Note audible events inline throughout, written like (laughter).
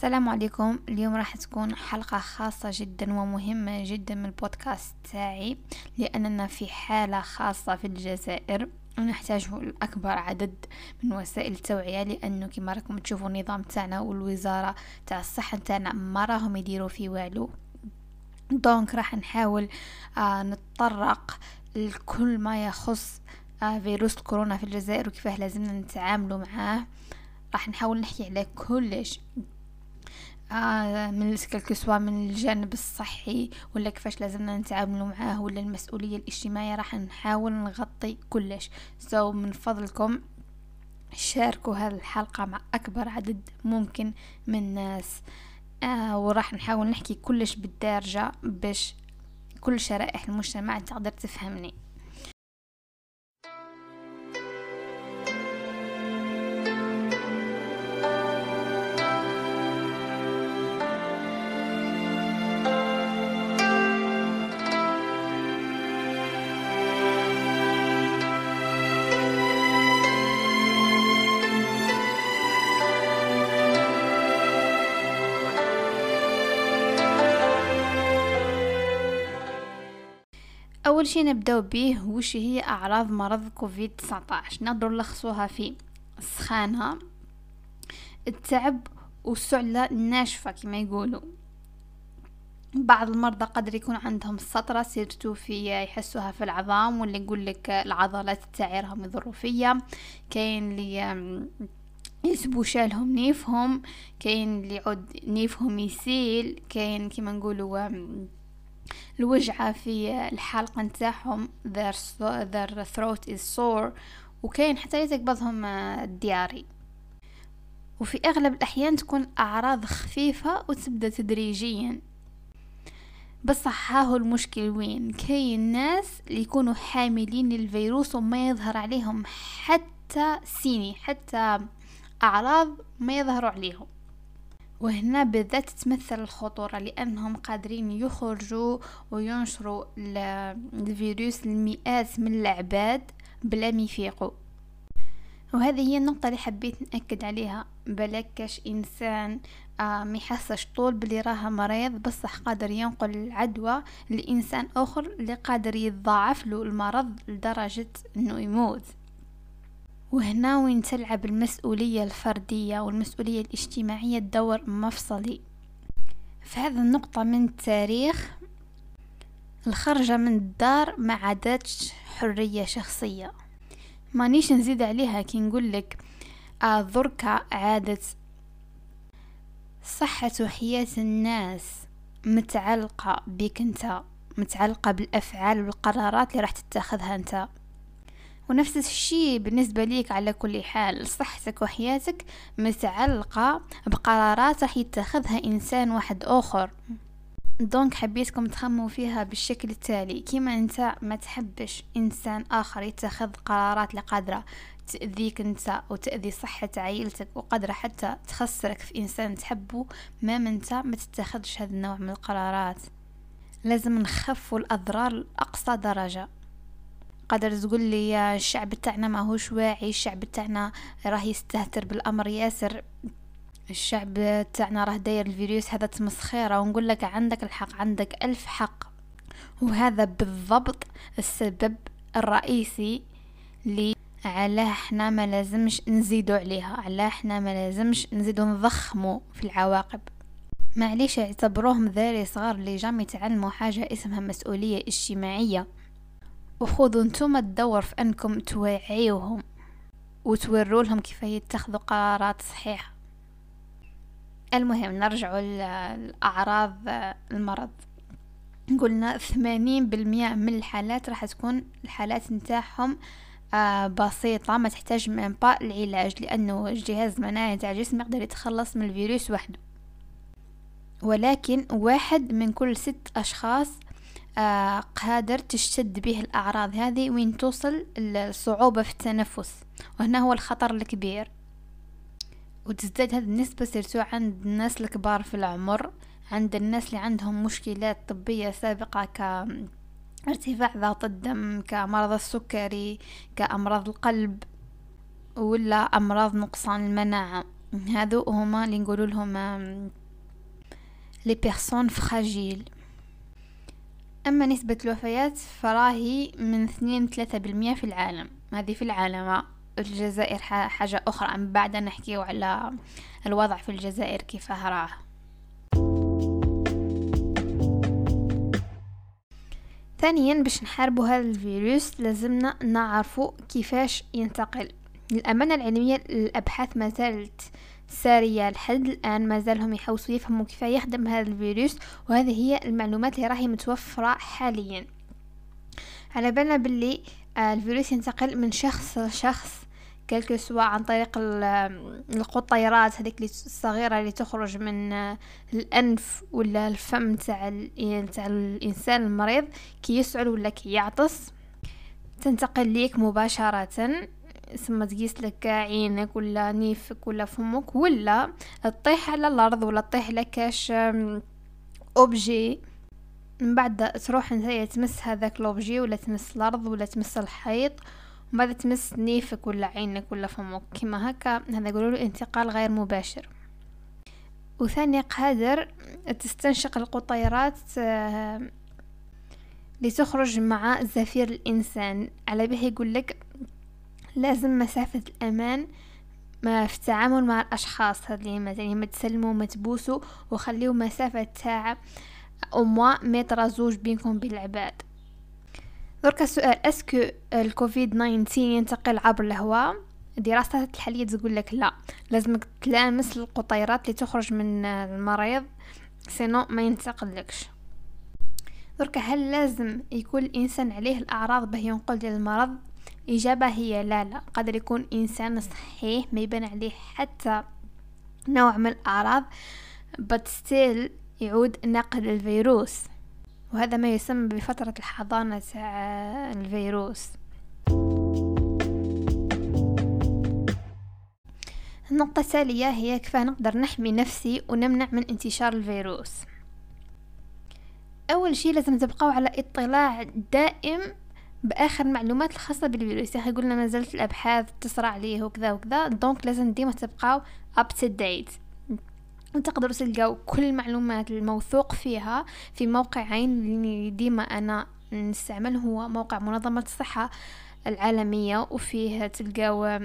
السلام عليكم. اليوم راح تكون حلقة خاصة جدا ومهمة جدا من البودكاست تاعي لأننا في حالة خاصة في الجزائر ونحتاج لأكبر عدد من وسائل التوعية لأنه كما راكم تشوفوا النظام تاعنا والوزارة تاع الصحة تاعنا ما راهم يديروا في والو. دونك راح نحاول آه نتطرق لكل ما يخص آه فيروس الكورونا في الجزائر وكيفاه لازمنا نتعاملوا معاه. راح نحاول نحكي على كلش آه من سواء من الجانب الصحي ولا كيفاش لازمنا نتعاملوا معاه ولا المسؤولية الاجتماعية راح نحاول نغطي كلش. سو so من فضلكم شاركوا هذه الحلقة مع أكبر عدد ممكن من الناس. آه وراح نحاول نحكي كلش بالدارجة باش كل شرائح المجتمع تقدر تفهمني. أول شيء نبدأو به وش هي أعراض مرض كوفيد 19 نقدر نلخصوها في السخانة التعب والسعلة الناشفة كما يقولوا. بعض المرضى قدر يكون عندهم سطرة سيرتو في يحسوها في العظام ولا يقول لك العضلات تاعي راهم فيا كاين اللي يسبو شالهم نيفهم كاين اللي يعود نيفهم يسيل كاين كما نقولوا الوجعة في الحلقة نتاعهم their, their throat is sore وكاين حتى يتقبضهم الدياري وفي أغلب الأحيان تكون أعراض خفيفة وتبدأ تدريجيا. بصح هاهو المشكل وين؟ كاين ناس اللي يكونوا حاملين للفيروس وما يظهر عليهم حتى سيني حتى أعراض ما يظهروا عليهم. وهنا بالذات تتمثل الخطورة لأنهم قادرين يخرجوا وينشروا الفيروس لمئات من العباد بلا ما يفيقوا وهذه هي النقطة اللي حبيت نأكد عليها. بلكش إنسان آه ما يحسش طول بلي راه مريض بصح قادر ينقل العدوى لإنسان آخر اللي قادر يتضاعف له المرض لدرجة أنه يموت. وهنا وين تلعب المسؤولية الفردية والمسؤولية الاجتماعية دور مفصلي. في هذه النقطة من التاريخ الخرجة من الدار ما عادتش حرية شخصية. مانيش نزيد عليها كي نقولك ذركة عادت صحة وحياة الناس متعلقة بك أنت متعلقة بالأفعال والقرارات اللي راح تتخذها أنت. ونفس الشيء بالنسبة ليك على كل حال. صحتك وحياتك متعلقة بقرارات راح يتخذها إنسان واحد آخر. دونك حبيتكم تخموا فيها بالشكل التالي. كيما أنت ما تحبش إنسان آخر يتخذ قرارات لقادرة تأذيك أنت وتأذي صحة عائلتك وقادرة حتى تخسرك في إنسان تحبه ما انت ما تتخذش هذا النوع من القرارات. لازم نخفوا الأضرار لأقصى درجة. قادر تقول لي الشعب تاعنا ماهوش واعي الشعب تاعنا راه يستهتر بالأمر ياسر. الشعب تاعنا راه داير الفيروس هذا تمسخيره ونقول لك عندك الحق عندك ألف حق. وهذا بالضبط السبب الرئيسي لي علاه إحنا ما لازمش نزيدو عليها علاه إحنا ما لازمش نزيدو نضخمو في العواقب. معليش اعتبروهم ذاري صغار اللي جام يتعلموا حاجة اسمها مسؤولية اجتماعية. وخذوا أنتم الدور في انكم توعيوهم وتوروا لهم كيف يتخذوا قرارات صحيحة. المهم نرجع لأعراض المرض. قلنا ثمانين بالمئة من الحالات راح تكون الحالات نتاعهم آه بسيطة ما تحتاج من با العلاج لأنه الجهاز المناعي تاع الجسم يقدر يتخلص من الفيروس وحده. ولكن واحد من كل ست أشخاص آه قادر تشتد به الأعراض هذه وين توصل الصعوبة في التنفس وهنا هو الخطر الكبير. وتزداد هذه النسبة surtout عند الناس الكبار في العمر عند الناس اللي عندهم مشكلات طبية سابقة ك ارتفاع ضغط الدم كمرض السكري كأمراض القلب ولا أمراض نقصان المناعة. هذو هما اللي نقولوا لهم لي بيرسون فراجيل أما نسبة الوفيات فراهي من اثنين ثلاثة بالمية في العالم. هذه في العالم. الجزائر حاجة أخرى. من بعد نحكيو على الوضع في الجزائر كيف راه ثانيا باش نحاربوا هذا الفيروس لازمنا نعرفوا كيفاش ينتقل. الأمانة العلمية الأبحاث ما زالت سارية لحد الآن ما زالهم يحوسوا يفهموا كيف يخدم هذا الفيروس وهذه هي المعلومات اللي راهي متوفرة حاليا. على بالنا باللي آه، الفيروس ينتقل من شخص لشخص كلكو سواء عن طريق القطيرات هذيك الصغيرة اللي تخرج من آه، الأنف ولا الفم تاع تاع الإنسان المريض كي يسعل ولا كي يعطس. تنتقل ليك مباشرة. ثم تقيس لك عينك ولا نيفك ولا فمك ولا تطيح على الأرض ولا تطيح لكاش اوبجي من بعد تروح انت تمس هذاك لوبجي ولا تمس الأرض ولا تمس الحيط ومن بعد تمس نيفك ولا عينك ولا فمك. كما هكا هذا يقولوا انتقال غير مباشر. وثاني قادر تستنشق القطيرات لتخرج مع زفير الإنسان. على به يقول لك لازم مسافة الأمان ما في التعامل مع الأشخاص. هذي مثلا ما تسلموا ما تبوسوا وخليوا مسافة تاع أموا متر زوج بينكم بالعباد. درك السؤال أسكو الكوفيد 19 ينتقل عبر الهواء دراسات الحالية تقول لك لا. لازمك تلامس القطيرات اللي تخرج من المريض سينو ما ينتقلكش. درك هل لازم يكون الإنسان عليه الأعراض به ينقل ديال المرض الإجابة هي لا لا. قدر يكون إنسان صحيح ما يبان عليه حتى نوع من الأعراض but still يعود نقل الفيروس. وهذا ما يسمى بفترة الحضانة تاع الفيروس. النقطة التالية هي كيف نقدر نحمي نفسي ونمنع من انتشار الفيروس. أول شيء لازم تبقوا على اطلاع دائم بآخر المعلومات الخاصة بالفيروس. يعني قلنا ما الأبحاث تسرع عليه وكذا وكذا donc لازم ديما تبقاو up to date وتقدروا تلقاو كل المعلومات الموثوق فيها في موقعين اللي ديما أنا نستعمل هو موقع منظمة الصحة العالمية. وفيه تلقاو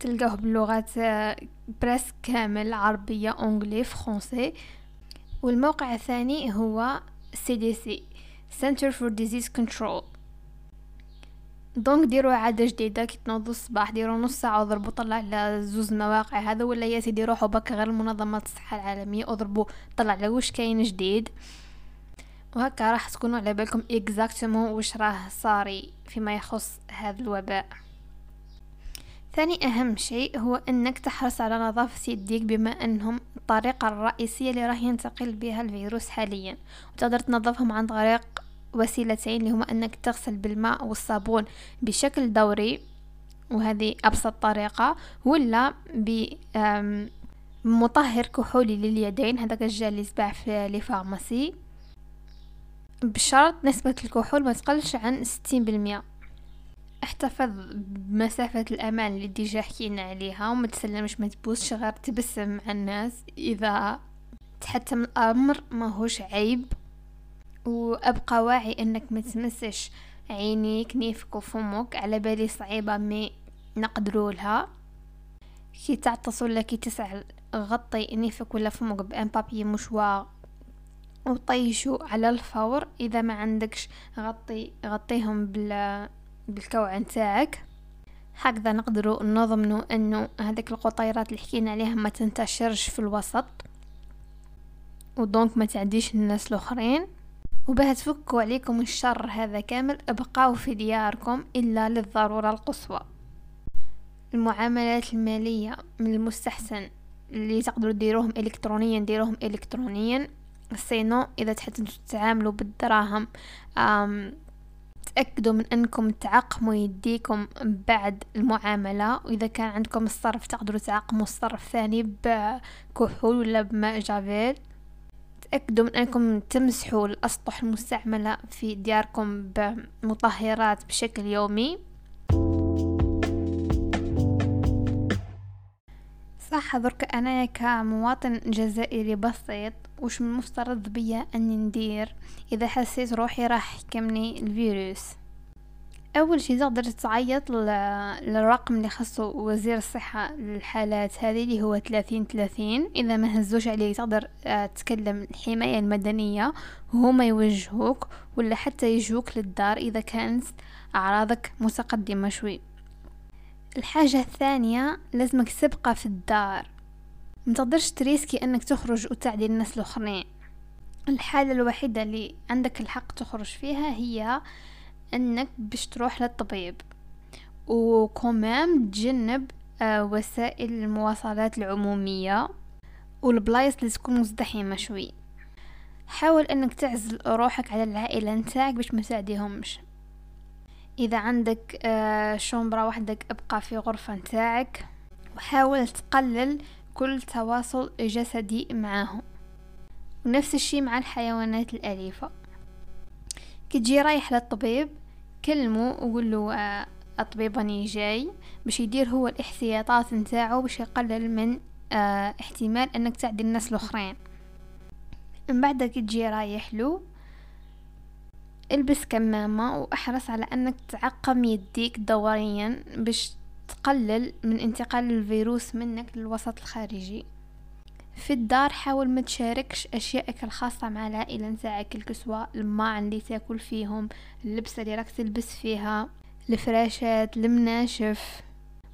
تلقاه باللغات presque كامل عربية anglais فرنسي. والموقع الثاني هو CDC Center for Disease Control. donc ديروا عاده جديدة كي تنوضوا الصباح ديروا نص ساعة وضربوا طلة على زوز مواقع هذا ولا يا سيدي روحوا بك غير منظمه الصحة العالمية وضربوا طلة على واش كاين جديد. وهكا راح تكونوا على بالكم اكزاكتومون واش راه صاري فيما يخص هذا الوباء. ثاني أهم شيء هو أنك تحرص على نظافة يديك بما أنهم الطريقة الرئيسية اللي راح ينتقل بها الفيروس حاليا. وتقدر تنظفهم عن طريق وسيلتين اللي هما أنك تغسل بالماء والصابون بشكل دوري وهذه أبسط طريقة ولا بمطهر كحولي لليدين هذاك الجل اللي يتباع في les pharmacies. بشرط نسبة الكحول ما تقلش عن ستين بالمئة احتفظ بمسافة الأمان اللي déjà حكينا عليها وما تسلمش ما تبوسش غير تبسم مع الناس. إذا تحتم الأمر ما هوش عيب. وأبقى واعي إنك ما تمسش عينيك نيفك وفمك على بالي صعيبة mais نقدروا لها. كي تعطس ولا كي تسعل غطي نيفك ولا فمك ب un papier mouchoir. وطيشو على الفور إذا ما عندكش غطي غطيهم بال بالكوع نتاعك. هكذا نقدروا نضمنوا انه هذيك القطيرات اللي حكينا عليها ما تنتشرش في الوسط. و donc ما تعديش الناس الأخرين. وباه تفكوا عليكم الشر هذا كامل ابقاو في دياركم إلا للضرورة القصوى. المعاملات المالية من المستحسن اللي تقدروا ديروهم إلكترونيا ديروهم إلكترونيا. سينو إذا تحبوا تتعاملوا بالدراهم تأكدوا من أنكم تعقموا يديكم بعد المعاملة. وإذا كان عندكم الصرف تقدروا تعقموا الصرف ثاني بكحول ولا بماء جافيل. تأكدوا من أنكم تمسحوا الأسطح المستعملة في دياركم بمطهرات بشكل يومي. صح درك انايا كمواطن جزائري بسيط وش من مفترض بيا أني ندير؟ إذا حسيت روحي راح يحكمني الفيروس. أول شي تقدر تعيط للرقم اللي خصو وزير الصحة للحالات هذه اللي هو ثلاثين ثلاثين. إذا ما هزوش عليك تقدر آه، تكلم الحماية المدنية وهما يوجهوك ولا حتى يجوك للدار إذا كانت أعراضك متقدمة شوي. الحاجة الثانية لازمك تبقى في الدار. متقدرش تريسكي إنك تخرج وتعدي الناس الأخرين. الحالة الوحيدة اللي عندك الحق تخرج فيها هي انك باش تروح للطبيب. وكمام تجنب آه، وسائل المواصلات العمومية والبلايص اللي تكون مزدحمة شوي. حاول انك تعزل روحك على العائلة نتاعك باش ما تعديهمش إذا عندك آه، شومبرا وحدك ابقى في غرفة نتاعك. وحاول تقلل كل تواصل جسدي معاهم. ونفس الشي مع الحيوانات الأليفة. كي تجي رايح للطبيب كلمه وقول له آه، الطبيب راني جاي باش يدير هو الاحتياطات نتاعو باش يقلل من آه احتمال إنك تعدي الناس الأخرين. من بعد كي تجي رايح له البس كمامة وأحرص على إنك تعقم يديك دوريا باش تقلل من انتقال الفيروس منك للوسط الخارجي. في الدار حاول ما تشاركش أشيائك الخاصة مع العائلة نتاعك الكسوة الماء اللي تاكل فيهم اللبسة اللي راك تلبس فيها الفراشات المناشف.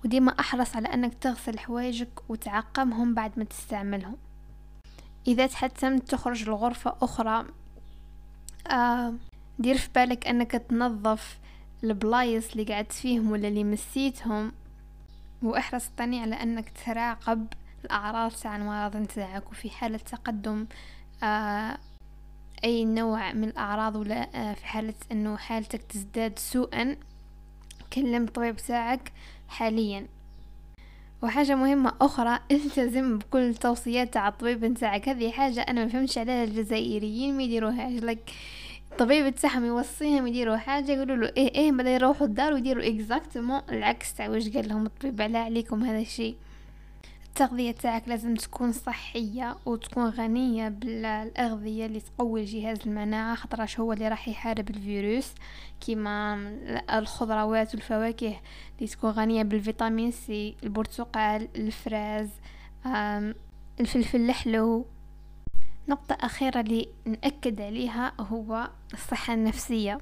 وديما أحرص على أنك تغسل حوايجك وتعقمهم بعد ما تستعملهم. إذا تحتمت تخرج لغرفة أخرى. آه دير في بالك أنك تنظف البلايص اللي قعدت فيهم ولا اللي مسيتهم. وأحرص تاني على أنك تراقب الأعراض تاع المرض نتاعك وفي حالة تقدم آه أي نوع من الأعراض ولا آه في حالة إنه حالتك تزداد سوءا كلم الطبيب تاعك حاليا. وحاجة مهمة أخرى (laughs) التزم بكل توصيات تاع الطبيب نتاعك. هذه حاجة أنا ما فهمتش عليها الجزائريين ما يديروهاش. لك الطبيب تاعهم يوصيهم يديروا حاجة يقولوا له إيه إيه بدأ يروحوا الدار ويديروا اكزاكتومون العكس تاع واش قال لهم الطبيب. على عليكم هذا الشيء. التغذية تاعك لازم تكون صحية وتكون غنية بالأغذية اللي تقوي جهاز المناعة خطراش هو اللي راح يحارب الفيروس. كيما الخضروات والفواكه اللي تكون غنية بالفيتامين C البرتقال ال fraise الفلفل الحلو. نقطة أخيرة اللي نأكد عليها هو الصحة النفسية.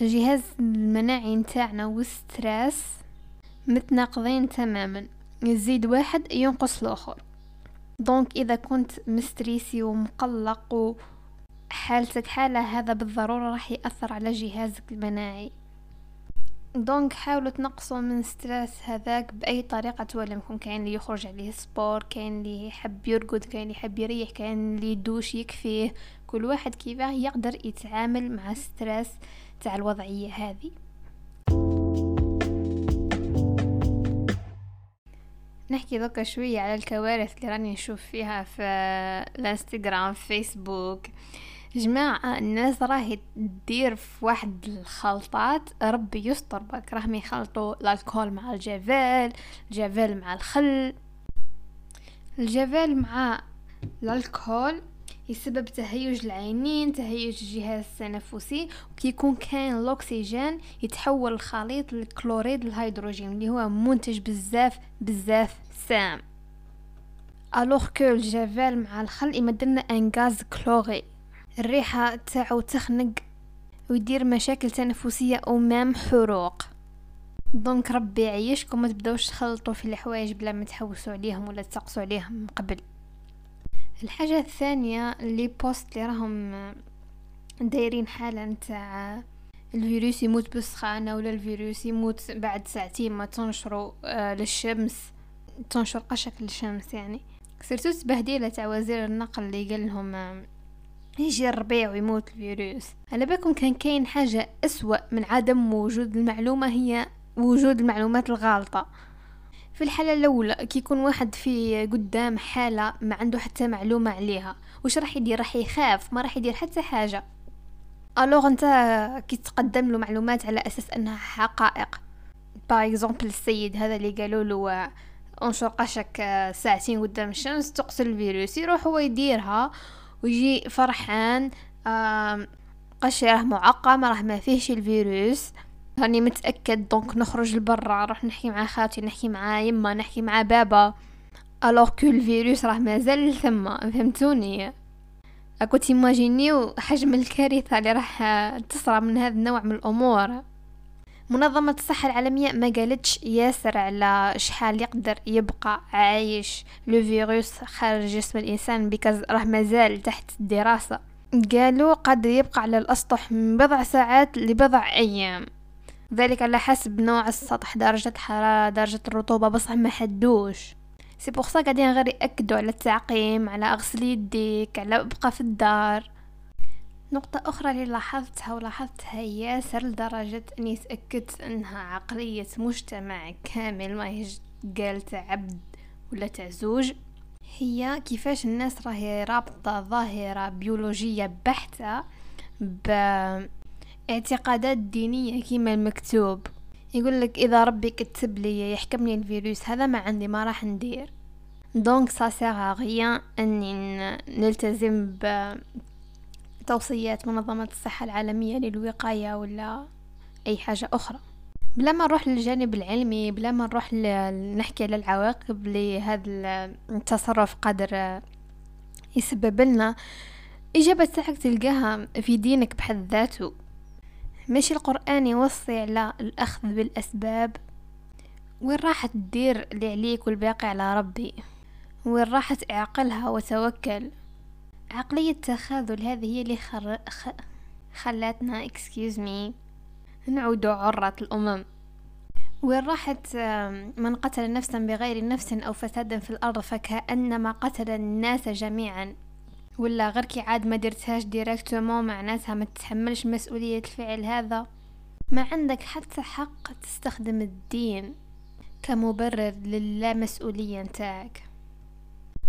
الجهاز المناعي نتاعنا وال stress متناقضين تماما. يزيد واحد ينقص الآخر. donc إذا كنت م stressé ومقلق وحالتك حالة هذا بالضرورة راح يأثر على جهازك المناعي. donc حاولوا تنقصوا من stress هذاك بأي طريقة تولمكم كاين اللي يخرج عليه sport كاين اللي يحب يرقد كاين اللي يحب يريح كاين اللي يدوش يكفيه. كل واحد كيفاه يقدر يتعامل مع stress تاع الوضعية هذه. نحكي دوكا شوية على الكوارث اللي راني نشوف فيها في الانستغرام فيسبوك. جماعة الناس راهي تدير في واحد الخلطات ربي يستر برك راهم يخلطوا الكحول مع الجافيل الجافيل مع الخل. الجافيل مع الكحول يسبب تهيج العينين تهيج الجهاز التنفسي وكي يكون كاين الأكسجين يتحول الخليط للكلوريد الهيدروجين اللي هو منتج بزاف بزاف سام alors que الجافيل مع الخل يمدلنا un gaz chloré. الريحة تاعو تخنق ويدير مشاكل تنفسية ou même حروق. donc ربي يعيشكم ما تبداوش تخلطوا في الحوايج بلا ما تحوسوا عليهم ولا تسقسوا عليهم من قبل. الحاجة الثانية les posts اللي راهم دايرين حالة نتاع الفيروس يموت بالسخانة ولا الفيروس يموت بعد ساعتين ما تنشروا آه للشمس. تنشر قشك للشمس يعني. surtout تبهديلة تاع وزير النقل اللي قال لهم يجي الربيع ويموت الفيروس. على بالكم كان كاين حاجة أسوأ من عدم وجود المعلومة هي وجود المعلومات الغالطة. في الحالة الأولى كي يكون واحد في قدام حالة ما عنده حتى معلومة عليها وش راح يدير؟ راح يخاف ما راح يدير حتى حاجة. alors أنت كي تقدم له معلومات على أساس أنها حقائق. par exemple السيد هذا اللي قالوا له انشر قشك ساعتين قدام الشمس تقتل الفيروس يروح هو يديرها ويجي فرحان قش راه معقم راه ما فيهش الفيروس. راني متأكد donc نخرج لبرا نروح نحكي مع خالتي نحكي مع يما نحكي مع بابا. alors que الفيروس راه مازال ثم فهمتوني؟ راكو تيماجينيو حجم الكارثة اللي راح تصرى من هذا النوع من الأمور. منظمة الصحة العالمية ما قالتش ياسر على شحال يقدر يبقى عايش le virus خارج جسم الإنسان because راه مازال تحت الدراسة. قالوا قد يبقى على الأسطح من بضع ساعات لبضع أيام. ذلك على حسب نوع السطح درجة الحرارة درجة الرطوبة بصح ما حدوش. c'est pour ça قاعدين غير ياكدوا على التعقيم على أغسل يديك على أبقى في الدار. نقطة أخرى اللي لاحظتها ولاحظتها ياسر لدرجة أني تأكدت أنها عقلية مجتمع كامل ما هيش قال عبد ولا تع زوج. هي كيفاش الناس راهي رابطة ظاهرة بيولوجية بحتة باعتقادات دينية كيما المكتوب. يقول لك إذا ربي كتب لي يحكم لي الفيروس هذا ما عندي ما راح ندير. donc ça sert à rien إني نلتزم بتوصيات منظمة الصحة العالمية للوقاية ولا أي حاجة أخرى. بلا ما نروح للجانب العلمي بلا ما نروح نحكي على العواقب لهذا التصرف قادر يسبب لنا. إجابة تاعك تلقاها في دينك بحد ذاته. مش القرآن يوصي على الأخذ بالأسباب؟ وين راح تدير اللي عليك والباقي على ربي؟ وين راح تعقلها وتوكل؟ عقلية التخاذل هذه هي اللي خر... خ... خلاتنا excuse me نعود عرة الأمم. وين راحت من قتل نفسا بغير نفس أو فساد في الأرض فكأنما قتل الناس جميعا. ولا غير كي عاد ما درتهاش ديريكتومون معناتها ما تتحملش مسؤولية الفعل هذا. ما عندك حتى حق تستخدم الدين كمبرر للامسؤولية نتاعك.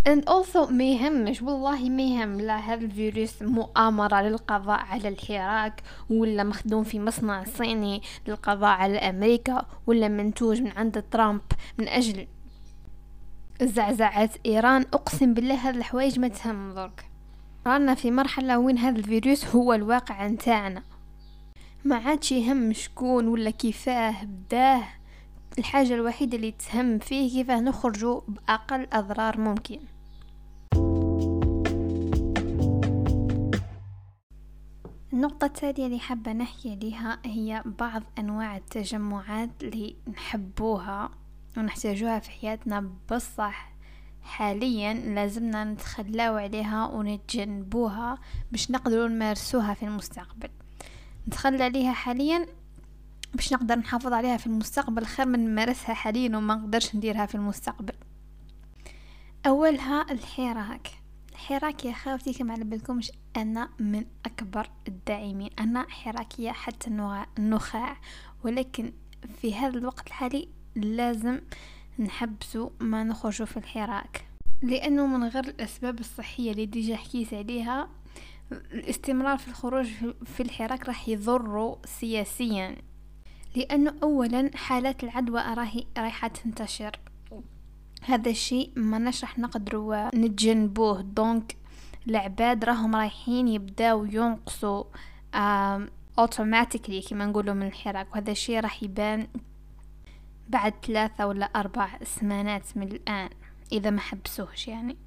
And also ما يهمش والله ما يهم لا هذا الفيروس مؤامرة للقضاء على الحراك ولا مخدوم في مصنع صيني للقضاء على أمريكا ولا منتوج من عند ترامب من أجل زعزعة إيران. أقسم بالله هذه الحوايج ما تهم ضرك رانا في مرحلة وين هذا الفيروس هو الواقع نتاعنا. ما عادش يهم شكون ولا كيفاه بداه. الحاجة الوحيدة اللي تهم فيه كيفاه نخرجوا بأقل أضرار ممكن. النقطة التالية اللي حابة نحكي عليها هي بعض أنواع التجمعات اللي نحبوها ونحتاجوها في حياتنا. بصح حاليا لازمنا نتخلاو عليها ونتجنبوها باش نقدروا نمارسوها في المستقبل. نتخلى عليها حاليا باش نقدر نحافظ عليها في المستقبل خير من نمارسها حاليا وما نقدرش نديرها في المستقبل. أولها الحراك الحراك يا خاوتي كما على بالكمش أنا من أكبر الداعمين. أنا حراكية حتى النخاع ولكن في هذا الوقت الحالي لازم نحبسو ما نخرجو في الحراك. لأنه من غير الأسباب الصحية اللي ديجا حكيت عليها الاستمرار في الخروج في الحراك راح يضر سياسيا. لأنه اولا حالات العدوى راهي رايحة تنتشر. هذا الشيء ما نشرح نقدروا نتجنبوه. donc العباد راهم رايحين يبداو ينقصوا automatiquement كما نقولوا من الحراك. وهذا الشيء راح يبان بعد ثلاثة ولا أربع سمانات من الآن إذا ما حبسوهش يعني.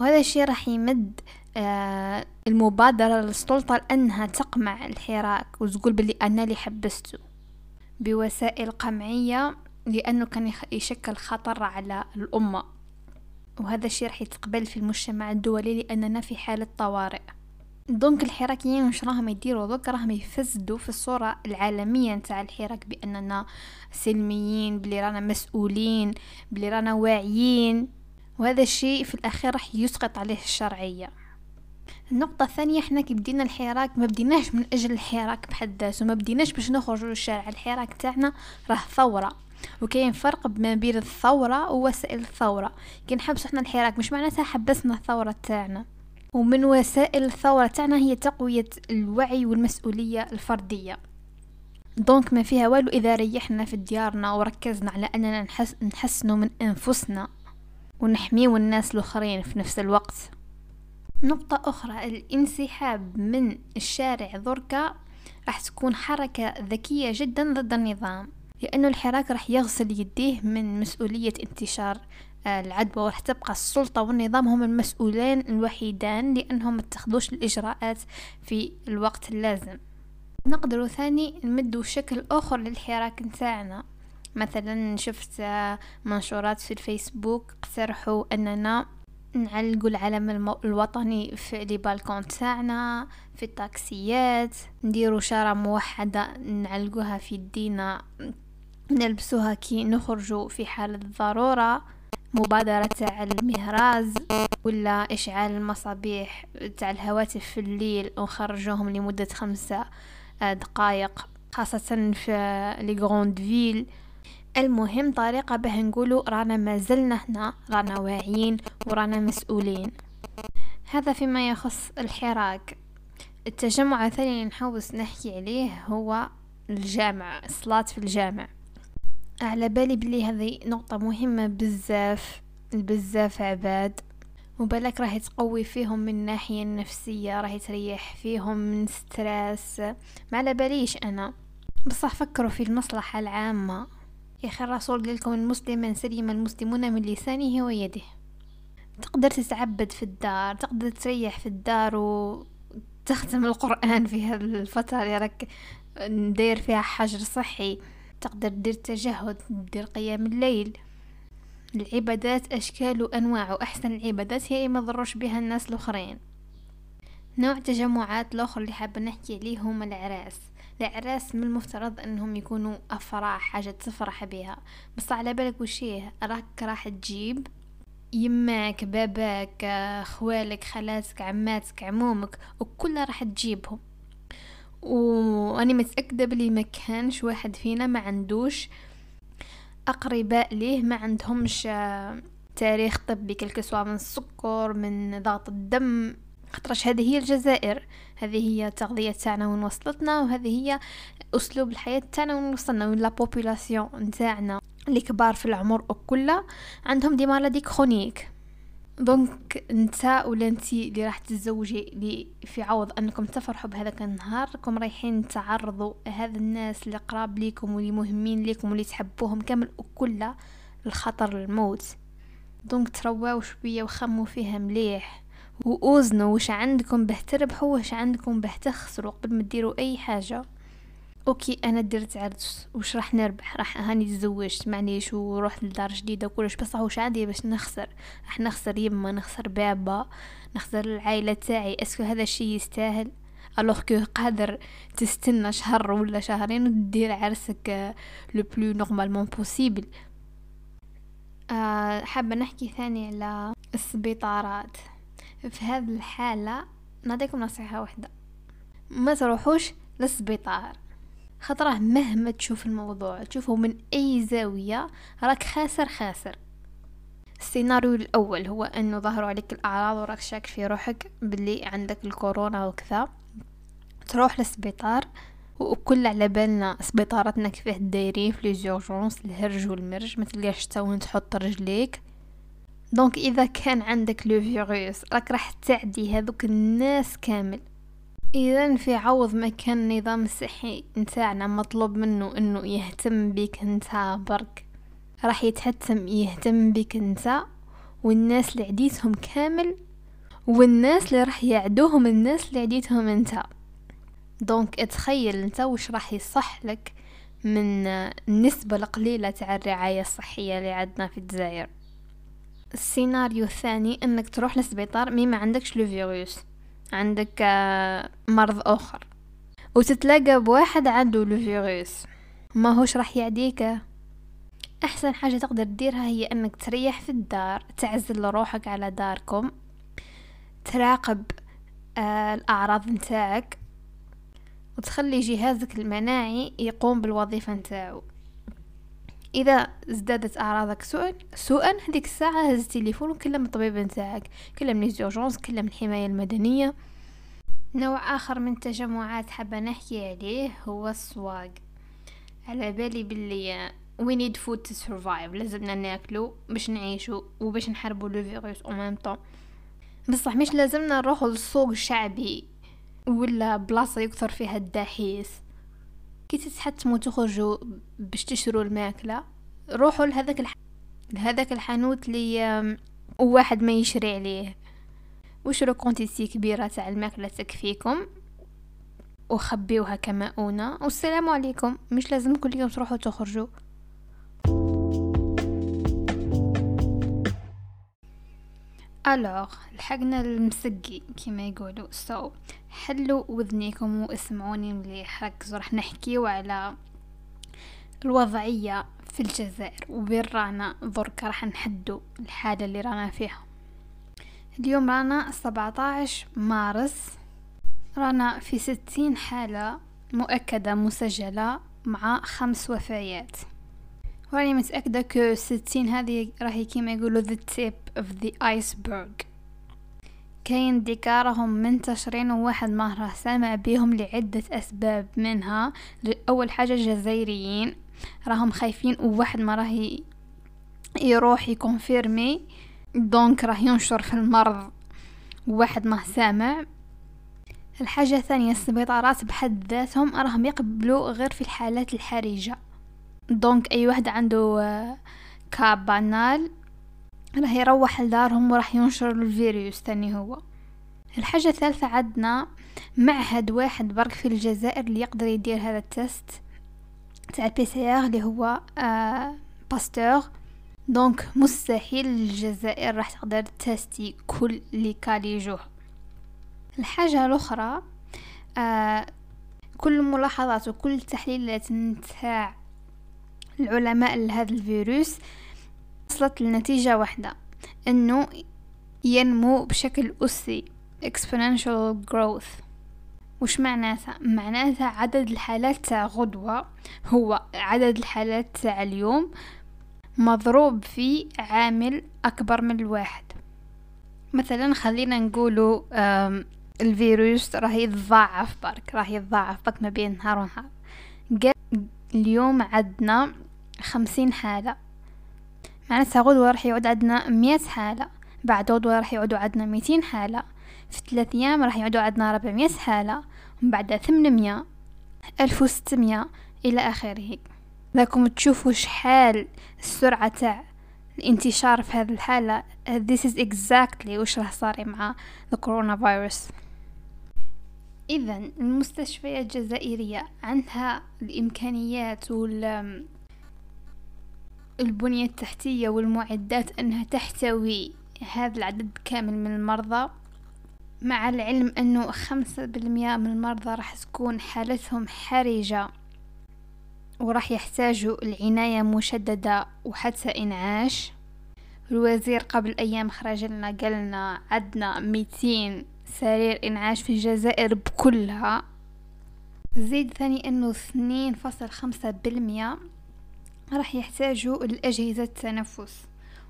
وهذا الشيء راح يمد آه المبادرة للسلطة لأنها تقمع الحراك. وتقول باللي أنا اللي حبسته بوسائل قمعية لأنه كان يشكل خطر على الأمة. وهذا الشيء راح يتقبل في المجتمع الدولي لأننا في حالة طوارئ. donc الحراكيين واش راهم يديروا؟ دوك راهم يفسدوا في الصورة العالمية نتاع الحراك بأننا سلميين بلي رانا مسؤولين بلي رانا واعيين. وهذا الشيء في الأخير راح يسقط عليه الشرعية. النقطة الثانية إحنا كي بدينا الحراك ما بديناش من أجل الحراك بحد ذاته. ما بديناش باش نخرجوا للشارع. الحراك تاعنا راه ثورة. وكاين فرق ما بين الثورة ووسائل الثورة. كي نحبس إحنا الحراك مش معناتها حبسنا الثورة تاعنا. ومن وسائل الثورة تاعنا هي تقوية الوعي والمسؤولية الفردية. دونك ما فيها والو إذا ريحنا في ديارنا وركزنا على أننا نحس نحسنوا من أنفسنا ونحميو الناس الآخرين في نفس الوقت. نقطة أخرى الانسحاب من الشارع ذركا راح تكون حركة ذكية جدا ضد النظام. لأنه الحراك راح يغسل يديه من مسؤولية انتشار آه، العدوى وراح تبقى السلطة والنظام هم المسؤولين الوحيدان لأنهم متخذوش الإجراءات في الوقت اللازم. نقدر ثاني نمدو شكل آخر للحراك نتاعنا. مثلا شفت آه، منشورات في الفيسبوك اقترحوا أننا نعلقوا العلم الوطني في لي بالكون تاعنا في التاكسيات نديروا شارة موحدة نعلقوها في يدينا نلبسوها كي نخرجوا في حالة ضرورة مبادرة تاع المهراز ولا إشعال المصابيح تاع الهواتف في الليل ونخرجوهم لمدة خمسة آه، دقائق خاصة في لي غروند فيل. المهم طريقة به نقولوا رانا ما زلنا هنا رانا واعيين ورانا مسؤولين. هذا فيما يخص الحراك. التجمع الثاني اللي نحوس نحكي عليه هو الجامع الصلاة في الجامع. على بالي بلي هذه نقطة مهمة بزاف بزاف عباد. وبالك راح تقوي فيهم من الناحية النفسية راح تريح فيهم من ستريس. ما على باليش أنا. بصح فكروا في المصلحة العامة. يا أخي الرسول قال لكم المسلم سلم المسلمون من لسانه ويده. تقدر تتعبد في الدار تقدر تريح في الدار وتختم القرآن في هذه الفترة اللي راك ندير فيها حجر صحي. تقدر دير تجهد دير قيام الليل. العبادات أشكال وأنواع وأحسن العبادات هي ما ضروش بها الناس الآخرين. نوع تجمعات الأخر اللي حابة نحكي عليه هما العراس. العراس من المفترض إنهم يكونوا أفراح حاجة تفرح بها. بس على بالك وشيه راك راح تجيب يماك باباك خوالك خالاتك عماتك عمومك وكلها راح تجيبهم. واني متأكدة بلي ما كانش واحد فينا ما عندوش أقرباء ليه ما عندهمش تاريخ طبي كالكسوا من السكر من ضغط الدم. خاطرش هذه هي الجزائر. هذه هي التغذية تاعنا وين وصلتنا وهذه هي أسلوب الحياة تاعنا وين وصلنا وين la population نتاعنا اللي كبار في العمر وكله عندهم des maladies chroniques donc انت ولا انتي اللي راح تتزوجي اللي في عوض انكم تفرحوا بهذاك النهار راكم رايحين تعرضوا هذا الناس اللي قراب ليكم واللي مهمين ليكم واللي تحبوهم كامل وكله الخطر الموت. donc ترواو شوية وخموا فيها مليح. ووزنوا وش عندكم به تربحوا وش عندكم به تخسروا قبل ما تديروا أي حاجة. OK أنا درت عرس وش راح نربح؟ راح هاني تزوجت معليش ورحت لدار جديدة وكلش بصح وش عندي باش نخسر؟ راح نخسر يما نخسر بابا نخسر العائلة تاعي. est-ce que هذا الشي يستاهل؟ alors que قادر تستنى شهر ولا شهرين ودير عرسك le plus normalement possible حابة نحكي ثاني على السبيطارات. في هذه الحالة نعطيكم نصيحة واحدة ما تروحوش للسبيطار. خطره مهما تشوف الموضوع تشوفه من أي زاوية راك خاسر خاسر. السيناريو الأول هو أنه ظهروا عليك الأعراض وراك شاك في روحك باللي عندك الكورونا وكذا. تروح للسبيطار وكل على بالنا سبيطارتنا كيفاه دايرين في les urgences الهرج والمرج ما تلقاش تا وين تحط رجليك. donc إذا كان عندك le virus راك راح تعدي هذوك الناس كامل. إذا في عوض ما كان النظام الصحي نتاعنا مطلوب منه إنه يهتم بك أنت برك. راح يتحتم يهتم بك أنت والناس اللي عديتهم كامل والناس اللي راح يعدوهم الناس اللي عديتهم أنت. donc اتخيل أنت وش راح يصح لك من النسبة القليلة تاع الرعاية الصحية اللي عندنا في الجزائر. السيناريو الثاني إنك تروح للسبيطار mais ما عندكش le virus. عندك آه، مرض آخر. وتتلاقى بواحد عنده le virus. ما هوش راح يعديك. أحسن حاجة تقدر تديرها هي إنك تريح في الدار تعزل روحك على داركم تراقب آه الأعراض نتاعك وتخلي جهازك المناعي يقوم بالوظيفة نتاعو. إذا ازدادت أعراضك سوءا سوءا هذيك الساعة هز التليفون وكلم الطبيب نتاعك. كلم les urgences كلم الحماية المدنية. نوع آخر من التجمعات حابة نحكي عليه هو السواق. على بالي باللي we need food to survive. لازمنا ناكلو باش نعيشو وباش نحاربو le virus au même temps بصح مش لازمنا نروحو للسوق الشعبي ولا بلاصة يكثر فيها الدحيس كي تتحتموا تخرجوا باش تشروا الماكلة روحوا لهذاك الح... لهذاك الحانوت اللي واحد ما يشري عليه. وشرو كونتيتي كبيرة تاع الماكلة تكفيكم وخبيوها كمؤونة والسلام عليكم. مش لازم كل يوم تروحوا تخرجوا alors لحقنا المسقي كما يقولوا. so so, حلوا وذنيكم واسمعوني مليح. ركزوا راح نحكيو على الوضعية في الجزائر وبين رانا. درك راح نحدو الحالة اللي رانا فيها. اليوم رانا 17 مارس. رانا في ستين حالة مؤكدة مسجلة مع خمس وفيات. وراني متأكدة que ستين هذه راهي كيما يقولوا the tip of the iceberg. كاين des cas راهم منتشرين وواحد ما راه سامع بيهم لعدة أسباب منها أول حاجة الجزائريين راهم خايفين وواحد ما راهي يروح يconfirmer. donc راه ينشر في المرض واحد ما سامع. الحاجة الثانية السبيطارات بحد ذاتهم راهم يقبلوا غير في الحالات الحرجة. donc أي واحد عنده آه، cas banal راح يروح لدارهم وراح ينشر الفيروس تاني هو. الحاجة الثالثة عندنا معهد واحد برك في الجزائر اللي يقدر يدير هذا ال test تاع ال PCR اللي هو آه باستور donc مستحيل الجزائر راح تقدر تtester كل les cas اللي جوه الحاجة الأخرى آه كل الملاحظات وكل التحليلات نتاع العلماء لهذا الفيروس وصلت لنتيجة واحدة إنه ينمو بشكل أسي exponential growth. وش معناتها؟ معناتها عدد الحالات تاع غدوة هو عدد الحالات تاع اليوم مضروب في عامل أكبر من الواحد. مثلا خلينا نقولوا الفيروس راح يتضاعف برك راح يتضاعف برك ما بين نهار ونهار. اليوم عندنا خمسين حالة. معناتها غدوة راح يعود عندنا مية حالة بعد غدوة راح يعودوا عندنا ميتين حالة في ثلاث أيام راح يعودوا عندنا ربعمية حالة ومن بعد ثمنمية ألف وستمية إلى آخره. لكم تشوفوا شحال السرعة تاع الانتشار في هذه الحالة this is exactly وش راح صار مع الكورونا فيروس. إذا المستشفيات الجزائرية عندها الإمكانيات البنية التحتية والمعدات أنها تحتوي هذا العدد كامل من المرضى. مع العلم أنه خمسة بالمئة من المرضى راح تكون حالتهم حرجة وراح يحتاجوا العناية مشددة وحتى إنعاش. الوزير قبل أيام خرج لنا قالنا عدنا ميتين سرير إنعاش في الجزائر بكلها. زيد ثاني أنه اثنين فاصل خمسة بالمئة راح يحتاجوا الأجهزة التنفس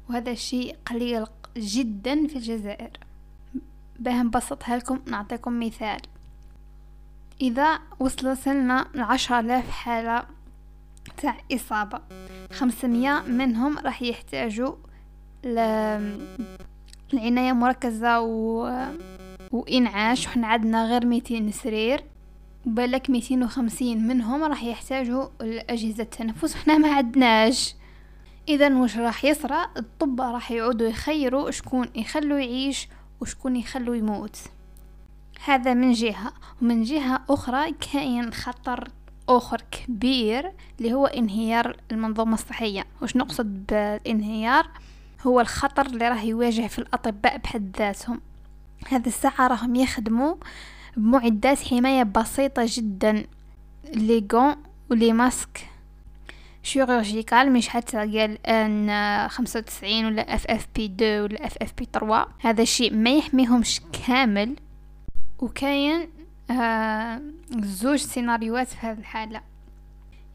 وهذا الشيء قليل جدا في الجزائر. باه نبسطها لكم نعطيكم مثال. إذا وصلت لنا العشرة آلاف حالة تاع إصابة خمسمية منهم راح يحتاجوا العناية مركزة و... وإنعاش. وحنا عندنا غير ميتين سرير. بالك ميتين وخمسين منهم راح يحتاجوا الأجهزة التنفس. وحنا ما عدناش إذا وش راح يصرى؟ الطب راح يعودوا يخيروا شكون يخلوا يعيش وشكون يخلوا يموت. هذا من جهة. ومن جهة أخرى كاين خطر آخر كبير اللي هو انهيار المنظومة الصحية. وش نقصد بالانهيار؟ هو الخطر اللي راه يواجه في الأطباء بحد ذاتهم. هذه الساعة راهم يخدموا بمعدات حماية بسيطة جدا. les gants و les masques chirurgicaux مش حتى الـ N خمسة وتسعين ولا اف اف بي دو ولا اف اف بي تروا هذا الشيء ما يحميهمش كامل. وكاين آه زوج سيناريوهات في هذه الحالة.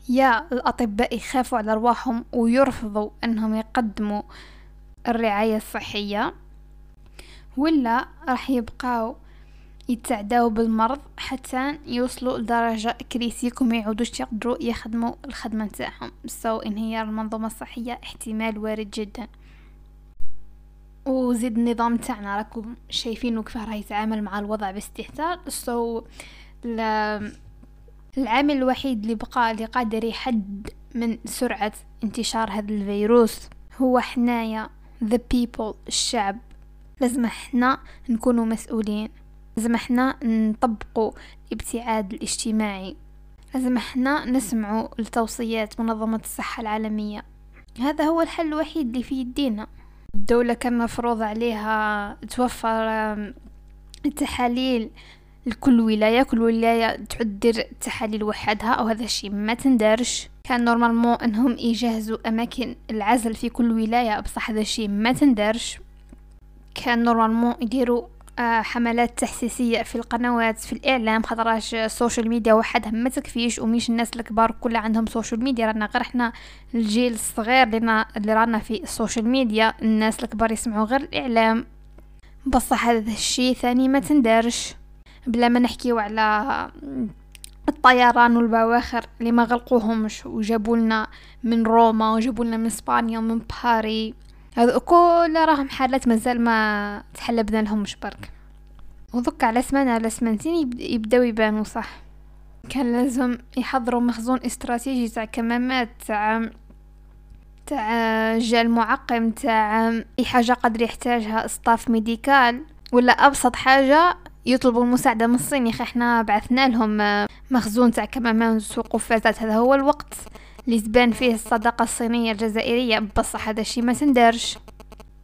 يا الأطباء يخافوا على أرواحهم ويرفضوا أنهم يقدموا الرعاية الصحية ولا راح يبقاو يتعداو بالمرض حتى يوصلوا لدرجة critique وما يعودوش يقدروا يخدموا الخدمة نتاعهم. so انهيار المنظومة الصحية احتمال وارد جدا. وزيد النظام تاعنا راكم شايفينه كيف راه يتعامل مع الوضع باستهتار. سو العامل الوحيد اللي بقى اللي قادر يحد من سرعة انتشار هذا الفيروس هو حنايا the people الشعب. لازم إحنا نكونوا مسؤولين. لازم إحنا نطبقوا الابتعاد الاجتماعي. لازم إحنا نسمعوا لتوصيات منظمة الصحة العالمية. هذا هو الحل الوحيد اللي في يدينا. الدولة كان مفروض عليها توفر التحاليل. لكل ولاية كل ولاية تقدر تحاليل وحدها وهذا الشيء ما تندرش. كان normalement أنهم يجهزوا أماكن العزل في كل ولاية بصح هذا الشيء ما تندرش. كان normalement يديروا حملات تحسيسية في القنوات في الإعلام خاطراش ال social media وحدها ما تكفيش ومش الناس الكبار كلها عندهم social media. رانا غير إحنا الجيل الصغير اللي, اللي رانا في ال social media الناس الكبار يسمعوا غير الإعلام. بصح هذا الشيء ثاني ما تندرش. بلا ما نحكيو على الطيران والبواخر اللي ما غلقوهمش وجابوا لنا من روما وجابوا لنا من إسبانيا ومن باريس هذا كل راهم حالات مازال ما تحسبنالهمش برك. وذك على سمانة على سمانتين يبداو يبانوا صح. كان لازم يحضروا مخزون استراتيجي تاع كمامات تاع تاع جل معقم تاع اي حاجة قدر يحتاجها staff médical ولا أبسط حاجة يطلبوا المساعده من الصين. يا إحنا بعثنا لهم مخزون تاع كمامات وقفازات هذا هو الوقت. اللي تبان فيه الصداقة الصينية الجزائرية بصح هذا الشي ما تندرش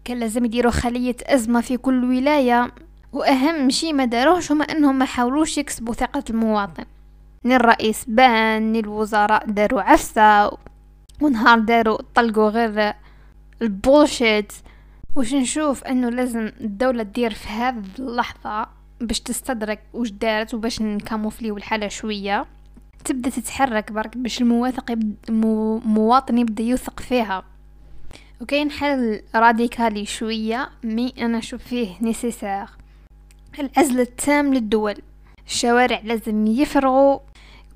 كان لازم يديروا خلية أزمة في كل ولاية وأهم شي ما داروهش هما أنهم ما حاولوش يكسبوا ثقة المواطن. ni الرئيس بان ni الوزراء داروا عفسة ونهار داروا طلقوا غير ال bullshit وش نشوف إنه لازم الدولة تدير في هذه اللحظة باش تستدرك وش دارت وباش ن camoufler يو الحالة شوية. تبدأ تتحرك برك باش المواطن يبد مواطن يبدأ يوثق فيها. وكاين حل راديكالي شوية. مي أنا أشوف فيه نيسيسار العزل التام للدول. الشوارع لازم يفرغوا.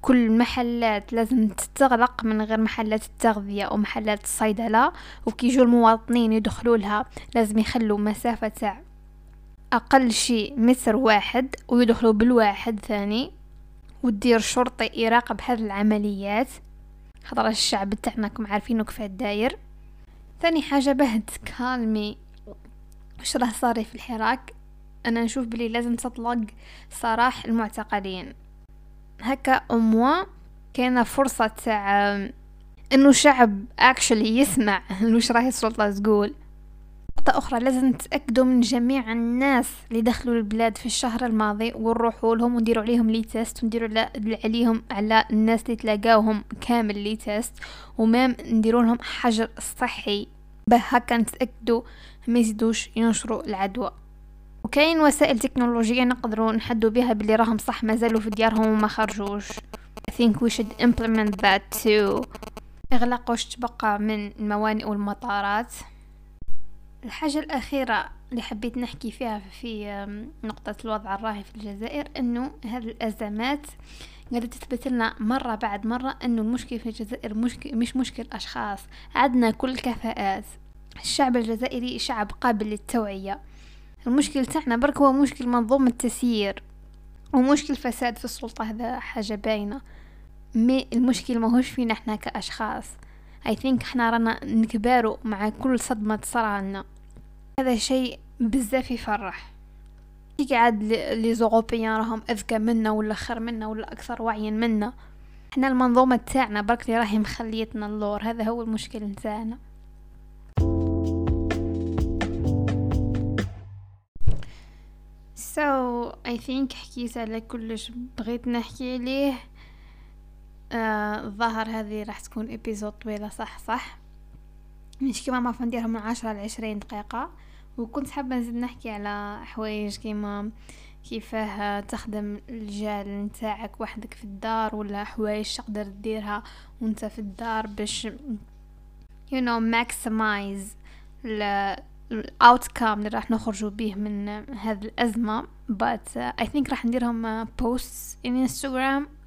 كل المحلات لازم تتغلق من غير محلات التغذية أو محلات الصيدلة. وكي يجوا المواطنين يدخلوا لها لازم يخلوا مسافة تاع أقل شيء متر واحد ويدخلوا بالواحد ثاني. ودير شرطي يراقب هذه العمليات. خاطر الشعب تاعنا كم عارفينه كيف داير. ثاني حاجة بهد كالمي وش راه صاري في الحراك؟ أنا نشوف بلي لازم تطلق سراح المعتقلين. هكا اموا كاينة فرصة تاع إنه الشعب اكشلي يسمع (laughs) وش راهي السلطة تقول. نقطة أخرى لازم نتأكدوا من جميع الناس اللي دخلوا البلاد في الشهر الماضي ونروحوا لهم ونديروا عليهم لي تيست ونديروا عليهم على الناس اللي تلاقاوهم كامل لي تيست ومام نديروا لهم حجر صحي. به هكا نتأكدوا ما يزيدوش ينشروا العدوى. وكاين وسائل تكنولوجية نقدروا نحدوا بها باللي راهم صح مازالوا في ديارهم وما خرجوش. I think we should implement that too. إغلاق تبقى من الموانئ والمطارات. الحاجة الأخيرة اللي حبيت نحكي فيها في نقطة الوضع الراهي في الجزائر أنه هذه الأزمات قاعدة تثبت لنا مرة بعد مرة أنه المشكلة في الجزائر مشكل مش مشكل أشخاص عندنا كل الكفاءات. الشعب الجزائري شعب قابل للتوعية. المشكل تاعنا برك هو مشكل منظومة التسيير ومشكل فساد في السلطة هذا حاجة باينة. مي المشكل ماهوش فينا إحنا كأشخاص. I think إحنا رانا نكبارو مع كل صدمة تصرالنا هذا شيء بزاف يفرح. قاعد les Européens راهم أذكى منا ولا خير منا ولا أكثر وعيا منا. إحنا المنظومة تاعنا برك اللي راهي مخليتنا اللور. هذا هو المشكل نتاعنا. So I think حكيت على كلش بغيت نحكي ليه. آه هذه راح تكون épisode طويلة صح صح؟ مش كما ما نديرها من عشرة لعشرين دقيقة. وكنت حابة نزيد نحكي على حوايج كيما كيفاه تخدم الجال نتاعك وحدك في الدار ولا حوايج تقدر تديرها وانت في الدار باش you know maximize الاوتكام اللي راح نخرجوا به من هذه الأزمة. But uh, I think راح نديرهم uh, posts in Instagram.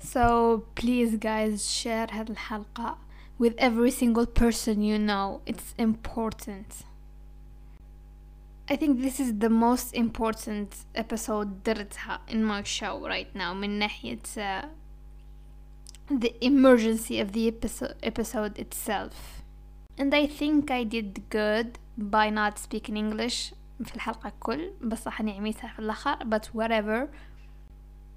so please guys share هذه الحلقة with every single person you know it's important I think this is the most important episode درتها in my show right now من ناحية uh, the emergency of the episode, episode itself and I think I did good by not speaking English في الحلقة كل بس راح نعميتها في الآخر but whatever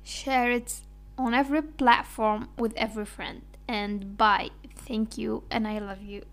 share it on every platform with every friend. And bye. Thank you and I love you